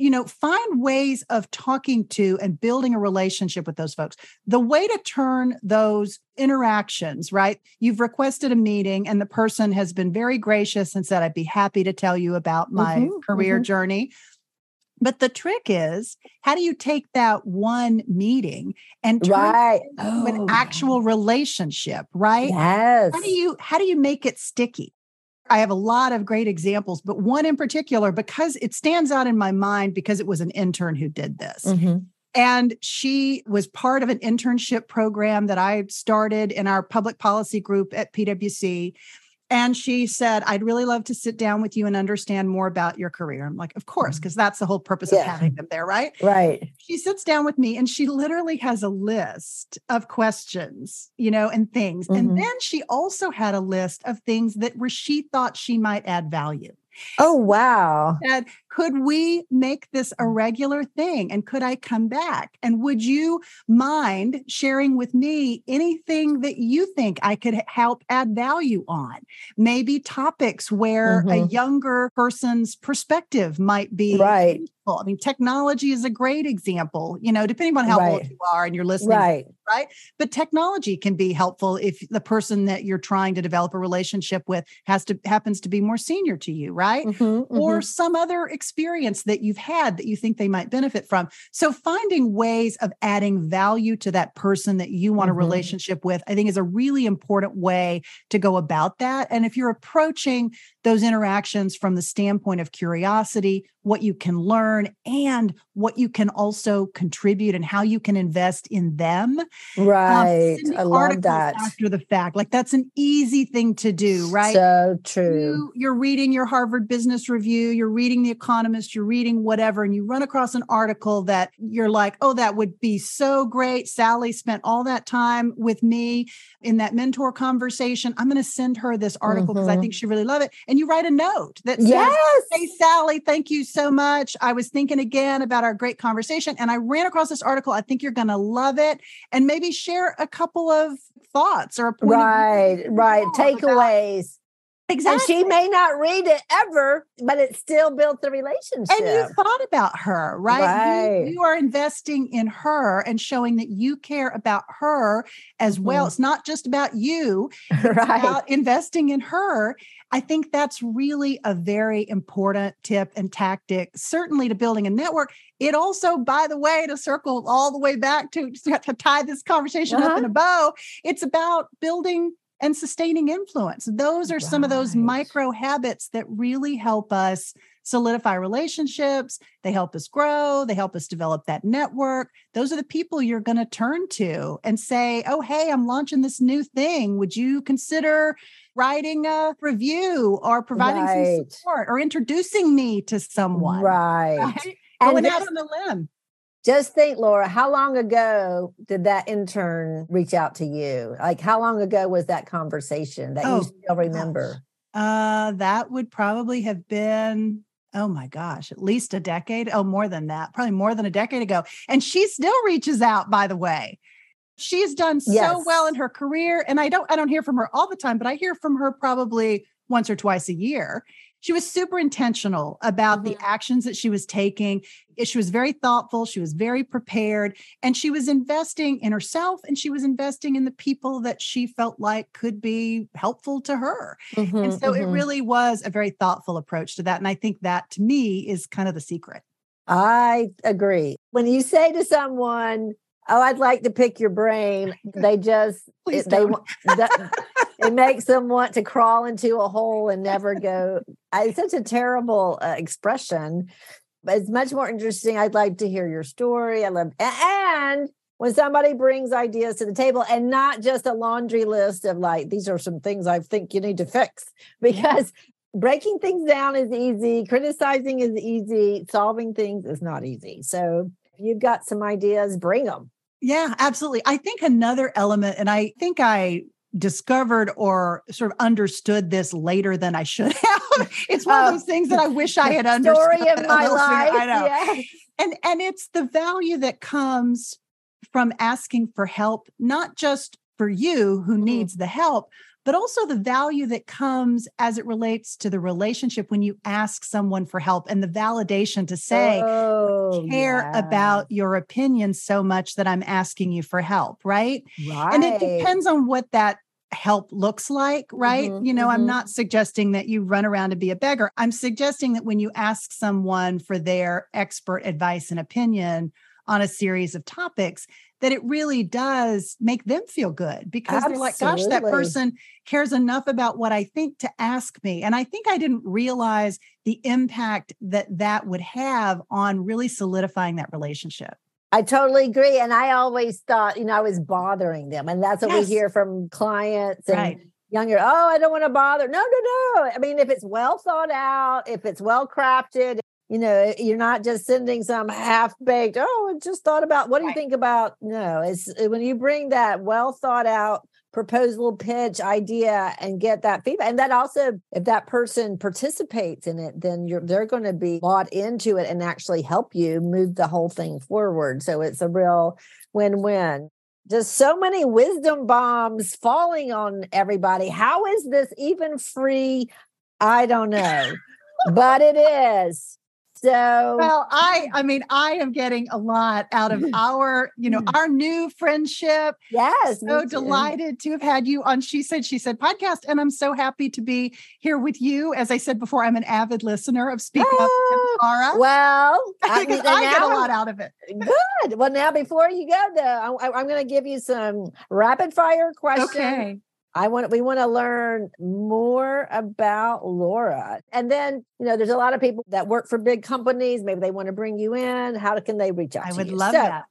you know, find ways of talking to and building a relationship with those folks. The way to turn those interactions, right? You've requested a meeting and the person has been very gracious and said, I'd be happy to tell you about my mm-hmm, career mm-hmm. journey. But the trick is, how do you take that one meeting and turn right. it into oh. an actual relationship, right? Yes. How do you how do you make it sticky? I have a lot of great examples, but one in particular, because it stands out in my mind because it was an intern who did this. Mm-hmm. And she was part of an internship program that I started in our public policy group at PwC. And she said, I'd really love to sit down with you and understand more about your career. I'm like, of course, because mm-hmm. that's the whole purpose yeah. of having them there, right? Right. She sits down with me and she literally has a list of questions, you know, and things. Mm-hmm. And then she also had a list of things that where she thought she might add value. Oh, wow. Said, could we make this a regular thing? And could I come back? And would you mind sharing with me anything that you think I could help add value on? Maybe topics where mm-hmm. a younger person's perspective might be right. I mean, technology is a great example, you know, depending on how right. old you are and you're listening. Right. Right. But technology can be helpful if the person that you're trying to develop a relationship with has to happens to be more senior to you, right? Mm-hmm, or mm-hmm. some other experience that you've had that you think they might benefit from. So finding ways of adding value to that person that you want mm-hmm. a relationship with, I think is a really important way to go about that. And if you're approaching those interactions from the standpoint of curiosity, what you can learn, and what you can also contribute and how you can invest in them. Um, right. Um, I love that. After the fact, like that's an easy thing to do, right? So true. You, are reading your Harvard Business Review, you're reading The Economist, you're reading whatever, and you run across an article that you're like, oh, that would be so great. Sally spent all that time with me in that mentor conversation. I'm going to send her this article because mm-hmm. I think she really love it and you write a note that says, yes. Hey, Sally, thank you so much. I was thinking again about our great conversation and I ran across this article. I think you're going to love it. And maybe share a couple of thoughts or a right, right. Takeaways. Exactly. And she may not read it ever, but it still built the relationship. And you thought about her, right? right. You, you, are investing in her and showing that you care about her as well. Mm-hmm. It's not just about you, <laughs> right. about investing in her. I think that's really a very important tip and tactic, certainly to building a network. It also, by the way, to circle all the way back to, <laughs> to tie this conversation uh-huh. up in a bow, it's about building and sustaining influence. Those are right. some of those micro habits that really help us solidify relationships. They help us grow. They help us develop that network. Those are the people you're going to turn to and say, Oh, hey, I'm launching this new thing. Would you consider writing a review or providing right. some support or introducing me to someone? Right. right? Going out on a limb. Just think, Laura, how long ago did that intern reach out to you? Like, how long ago was that conversation that oh, you still remember? Uh, that would probably have been, oh my gosh, at least a decade. Oh, more than that, probably more than a decade ago. And she still reaches out, by the way. She's done so yes. well in her career. And I don't, I don't hear from her all the time, but I hear from her probably once or twice a year she was super intentional about mm-hmm. the actions that she was taking. She was very thoughtful, she was very prepared, and she was investing in herself and she was investing in the people that she felt like could be helpful to her. Mm-hmm, and so mm-hmm. it really was a very thoughtful approach to that. And I think that to me is kind of the secret. I agree. When you say to someone, Oh, I'd like to pick your brain. <laughs> They just Please they <laughs> it makes them want to crawl into a hole and never go. It's such a terrible uh, expression, but it's much more interesting. I'd like to hear your story. I love and when somebody brings ideas to the table and not just a laundry list of like these are some things I think you need to fix <laughs> because breaking things down is easy, criticizing is easy, solving things is not easy. So if you've got some ideas, bring them. Yeah, absolutely. I think another element, and I think I discovered or sort of understood this later than I should <laughs> have. <laughs> it's one of oh. those things that I <laughs> wish I had understood. Story of my life. I know. Yes. And and it's the value that comes from asking for help, not just for you who mm-hmm. needs the help, but also the value that comes as it relates to the relationship when you ask someone for help and the validation to say, oh, care yeah. about your opinion so much that I'm asking you for help, right? Right. And it depends on what that help looks like, right? Mm-hmm, you know, mm-hmm. I'm not suggesting that you run around and be a beggar. I'm suggesting that when you ask someone for their expert advice and opinion on a series of topics, that it really does make them feel good because Absolutely. they're like, gosh, that person cares enough about what I think to ask me. And I think I didn't realize the impact that that would have on really solidifying that relationship. I totally agree. And I always thought, you know, I was bothering them. And that's what yes. we hear from clients and right. younger. Oh, I don't want to bother. No, no, no. I mean, if it's well thought out, if it's well crafted, you know you're not just sending some half baked oh I just thought about what do you think about no it's uh, when you bring that well thought out proposal pitch idea and get that feedback and that also if that person participates in it then you're they're going to be bought into it and actually help you move the whole thing forward so it's a real win-win. Just so many wisdom bombs falling on everybody. How is this even free? I don't know but it is so well, I I mean, I am getting a lot out of <laughs> our, you know, hmm. our new friendship. Yes. So delighted to have had you on She Said, She Said podcast. And I'm so happy to be here with you. As I said before, I'm an avid listener of Speak Up oh, Laura. Well, <laughs> I, mean, I get a lot out of it. Good. Well, now before you go, though, I, I'm going to give you some rapid fire questions. Okay. I want we want to learn more about Laura. And then, you know, there's a lot of people that work for big companies. Maybe they want to bring you in. How can they reach out I would you? love so, that.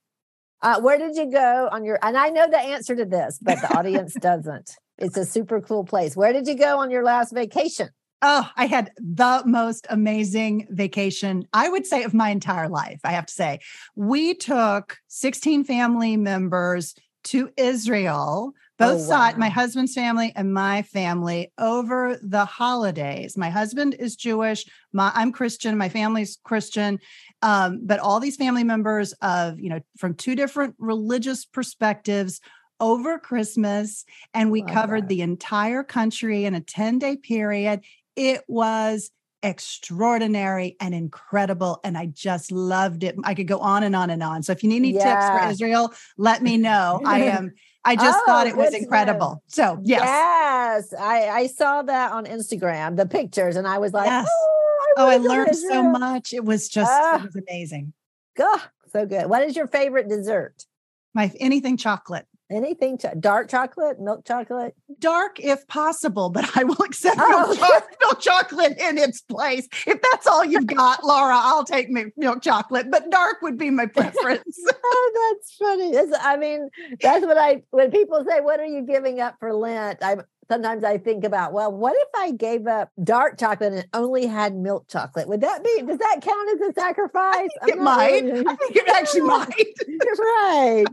Uh, where did you go on your and I know the answer to this, but the audience doesn't. It's a super cool place. Where did you go on your last vacation? Oh, I had the most amazing vacation, I would say, of my entire life. I have to say, we took 16 family members to Israel both oh, wow. sides, my husband's family and my family, over the holidays. My husband is Jewish. My, I'm Christian. My family's Christian. Um, but all these family members of, you know, from two different religious perspectives over Christmas. And we Love covered that. the entire country in a 10 day period. It was extraordinary and incredible. And I just loved it. I could go on and on and on. So if you need any yeah. tips for Israel, let me know. I am. <laughs> <laughs> I just oh, thought it was incredible. So yes. Yes. I, I saw that on Instagram, the pictures, and I was like, yes. oh, I, oh, I learned so much. It was just uh, it was amazing. God, so good. What is your favorite dessert? My anything chocolate. Anything dark chocolate, milk chocolate? Dark if possible, but I will <laughs> accept oh, milk, cho- milk, chocolate in its place. If that's all you've got, Laura, I'll take milk chocolate, but dark would be my preference. <laughs> oh, that's funny. That's, I mean, that's what I, when people say, What are you giving up for Lent? I'm, sometimes I think about, well, what if I gave up dark chocolate and only had milk chocolate? Would that be, does that count as a sacrifice? it might. Really... I think it actually <laughs> might. <laughs> right.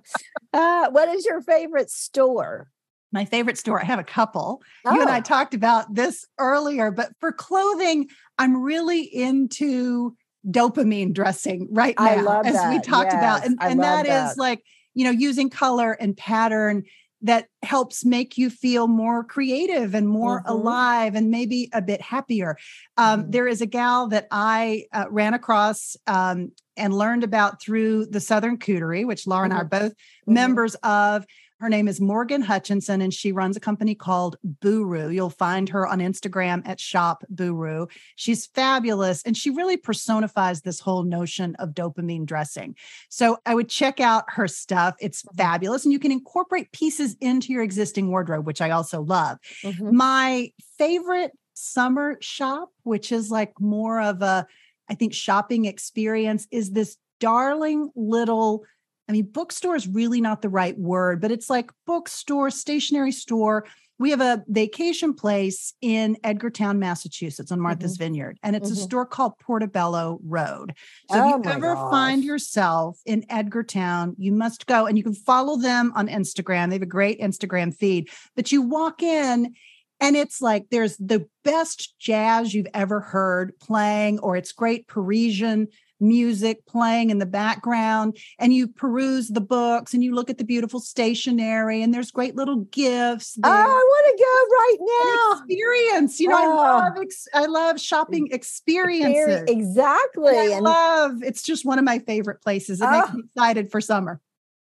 Uh, what is your favorite store? My favorite store, I have a couple. Oh. You and I oh. talked about this earlier, but for clothing, I'm really into dopamine dressing right now, as that. we talked yes, about. And, and that, that is like, you know, using color and pattern that helps make you feel more creative and more mm-hmm. alive and maybe a bit happier. Um, mm-hmm. there is a gal that I uh, ran across um, and learned about through the Southern Coterie, which Laura mm-hmm. and I are mm-hmm. both mm-hmm. members of. Her name is Morgan Hutchinson, and she runs a company called Buru. You'll find her on Instagram at Shop Buru. She's fabulous, and she really personifies this whole notion of dopamine dressing. So I would check out her stuff. It's fabulous, and you can incorporate pieces into your existing wardrobe, which I also love. Mm-hmm. My favorite summer shop, which is like more of a, I think, shopping experience, is this darling little I mean, bookstore is really not the right word, but it's like bookstore, stationery store. We have a vacation place in Edgartown, Massachusetts on Martha's mm-hmm. Vineyard, and it's mm-hmm. a store called Portobello Road. So oh if you ever gosh. find yourself in Edgartown, you must go and you can follow them on Instagram. They have a great Instagram feed, but you walk in and it's like there's the best jazz you've ever heard playing, or it's great Parisian music playing in the background and you peruse the books and you look at the beautiful stationery and there's great little gifts oh, i want to go right now. experience. You know oh. i love ex- i love shopping experiences. exactly and i love it's just one of my favorite places. It oh. makes ah. me excited for summer.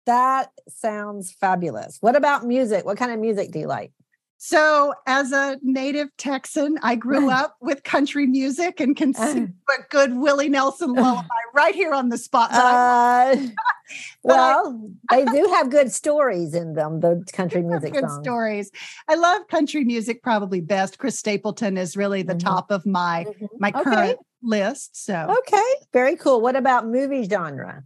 That sounds fabulous. What about music? What kind of music do you like so, as a native Texan, I grew up with country music and can sing a good Willie Nelson lullaby right here on the spot. Uh, <laughs> <laughs> well, I, they do have good stories in them, the country music good songs. stories. I love country music probably best. Chris Stapleton is really the mm-hmm. top of my mm-hmm. my current okay. list. So, okay, very cool. What about movie genre?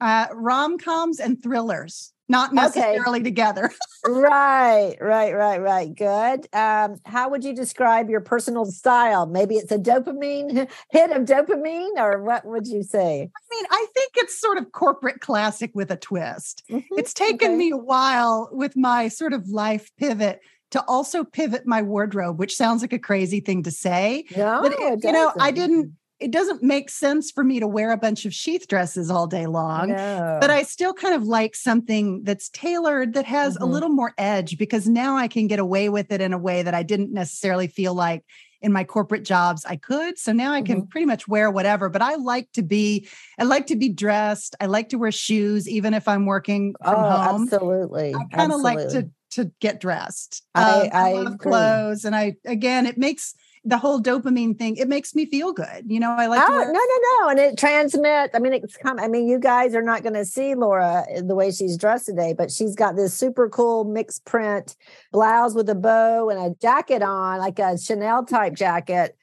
Uh, rom coms and thrillers. Not necessarily okay. together. <laughs> right, right, right, right. Good. Um, how would you describe your personal style? Maybe it's a dopamine hit of dopamine, or what would you say? I mean, I think it's sort of corporate classic with a twist. Mm-hmm. It's taken okay. me a while with my sort of life pivot to also pivot my wardrobe, which sounds like a crazy thing to say. No, but it, you know, I didn't it doesn't make sense for me to wear a bunch of sheath dresses all day long. No. But I still kind of like something that's tailored that has mm-hmm. a little more edge because now I can get away with it in a way that I didn't necessarily feel like in my corporate jobs I could. So now I can mm-hmm. pretty much wear whatever, but I like to be I like to be dressed. I like to wear shoes even if I'm working from oh, home. Absolutely. I kind of like to to get dressed. I, um, I, I love clothes and I again it makes the whole dopamine thing, it makes me feel good. You know, I like oh, no, no, no. And it transmits. I mean, it's come, I mean, you guys are not going to see Laura eh, the way she's dressed today, but she's got this super cool mixed print blouse with a bow and a jacket on, like a Chanel type jacket.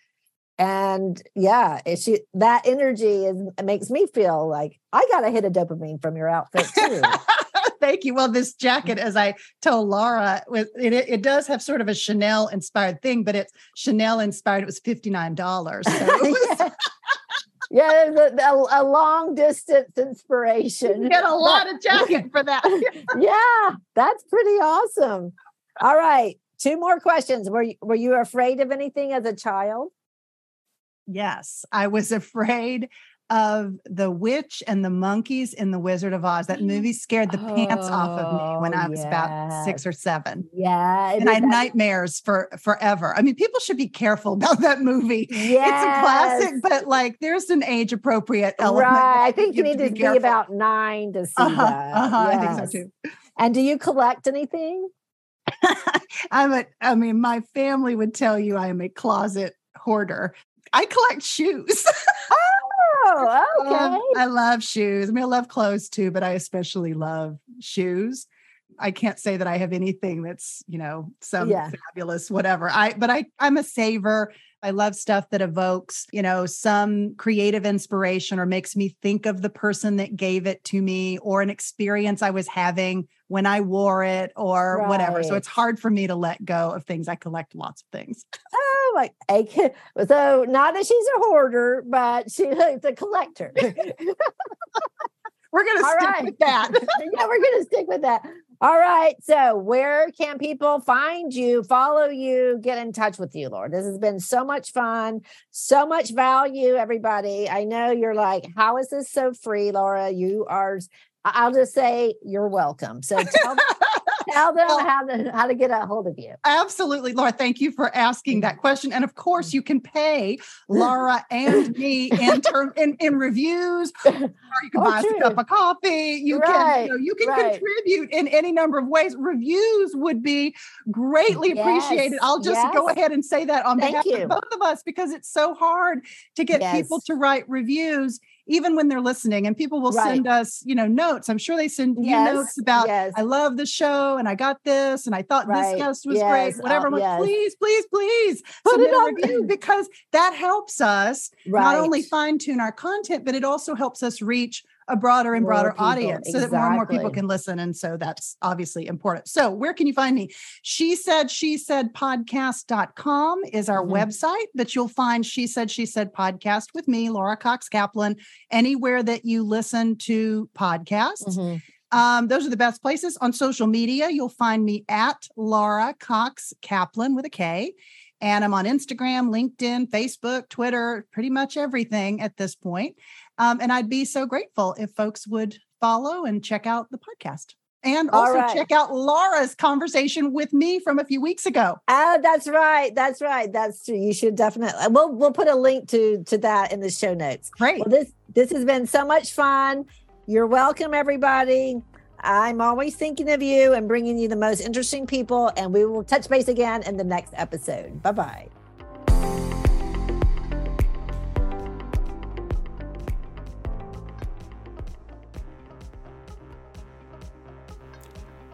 And yeah, she that energy is makes me feel like I gotta hit a dopamine from your outfit too. <laughs> <laughs> Thank you. Well, this jacket, as I told Laura, it, it does have sort of a Chanel inspired thing, but it's Chanel inspired. It was $59. So <laughs> yeah, a, a, long distance inspiration. You get a lot but, of jacket for that. <laughs> yeah, that's pretty awesome. All right, two more questions. Were you, were you afraid of anything as a child? Yes, I was afraid of the witch and the monkeys in the Wizard of Oz. That mm. movie scared the oh, pants off of me when I was yes. about six or seven. Yeah. And I had nightmares for forever. I mean, people should be careful about that movie. Yes. It's a classic, but like there's an age appropriate element. Right. I think you need to, be, be, about nine to see uh-huh, that. Uh-huh, yes. I think so too. And do you collect anything? <laughs> I'm a, I mean, my family would tell you I am a closet hoarder. I collect shoes. Oh, okay. Um, I love shoes. I mean, I love clothes too, but I especially love shoes. I can't say that I have anything that's, you know, some yeah. fabulous whatever. I but I I'm a saver. I love stuff that evokes, you know, some creative inspiration or makes me think of the person that gave it to me or an experience I was having when I wore it or right. whatever. So it's hard for me to let go of things. I collect lots of things. Like a, so not that she's a hoarder, but she's <laughs> a collector. <laughs> we're gonna All stick right. with that. <laughs> yeah, we're gonna stick with that. All right. So, where can people find you, follow you, get in touch with you, Lord? This has been so much fun, so much value, everybody. I know you're like, how is this so free, Laura? You are, I'll just say you're welcome. So, tell, tell them well, how to how to get a hold of you. Absolutely, Laura. Thank you for asking mm-hmm. that question. And of course, mm-hmm. you can pay <laughs> Laura and me in term in, in reviews, <laughs> oh, or you can oh, buy true. us a cup of coffee. You right, can you, know, you can right. contribute in any number of ways. Reviews would be greatly yes, appreciated. I'll just yes. go ahead and say that on Thank behalf you. of both of us because it's so hard to get yes. people to write reviews even when they're listening and people will right. send us you know notes i'm sure they send yes. you notes about yes. i love the show and i got this and i thought right. this guest was yes. great whatever uh, i'm like please please please Put submit a review because that helps us right. not only fine tune our content but it also helps us reach a broader and broader audience so that more and more people can listen. And so that's obviously important. So where can you find me? She said, she said podcast.com is our mm-hmm. website that you'll find she said, she said podcast with me, Laura Cox Kaplan, anywhere that you listen to podcasts. Mm-hmm. Um, those are the best places on social media. You'll find me at Laura Cox Kaplan with a K. And I'm on Instagram, LinkedIn, Facebook, Twitter, pretty much everything at this point. Um, and I'd be so grateful if folks would follow and check out the podcast. And also right. check out Laura's conversation with me from a few weeks ago. Oh, that's right. That's right. That's true. You should definitely we'll we'll put a link to to that in the show notes. Great. Well, this this has been so much fun. You're welcome, everybody. I'm always thinking of you and bringing you the most interesting people, and we will touch base again in the next episode. Bye bye.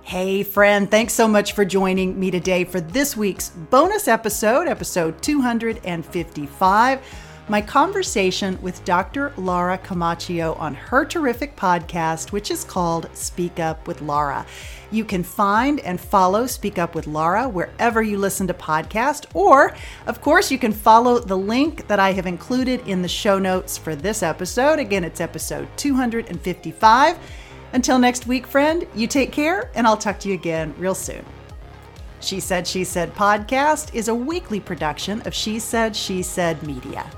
Hey, friend, thanks so much for joining me today for this week's bonus episode, episode 255. My conversation with Dr. Laura Camacho on her terrific podcast, which is called Speak Up with Laura. You can find and follow Speak Up with Laura wherever you listen to podcasts, or, of course, you can follow the link that I have included in the show notes for this episode. Again, it's episode 255. Until next week, friend, you take care, and I'll talk to you again real soon. She Said, She Said podcast is a weekly production of She Said, She Said Media.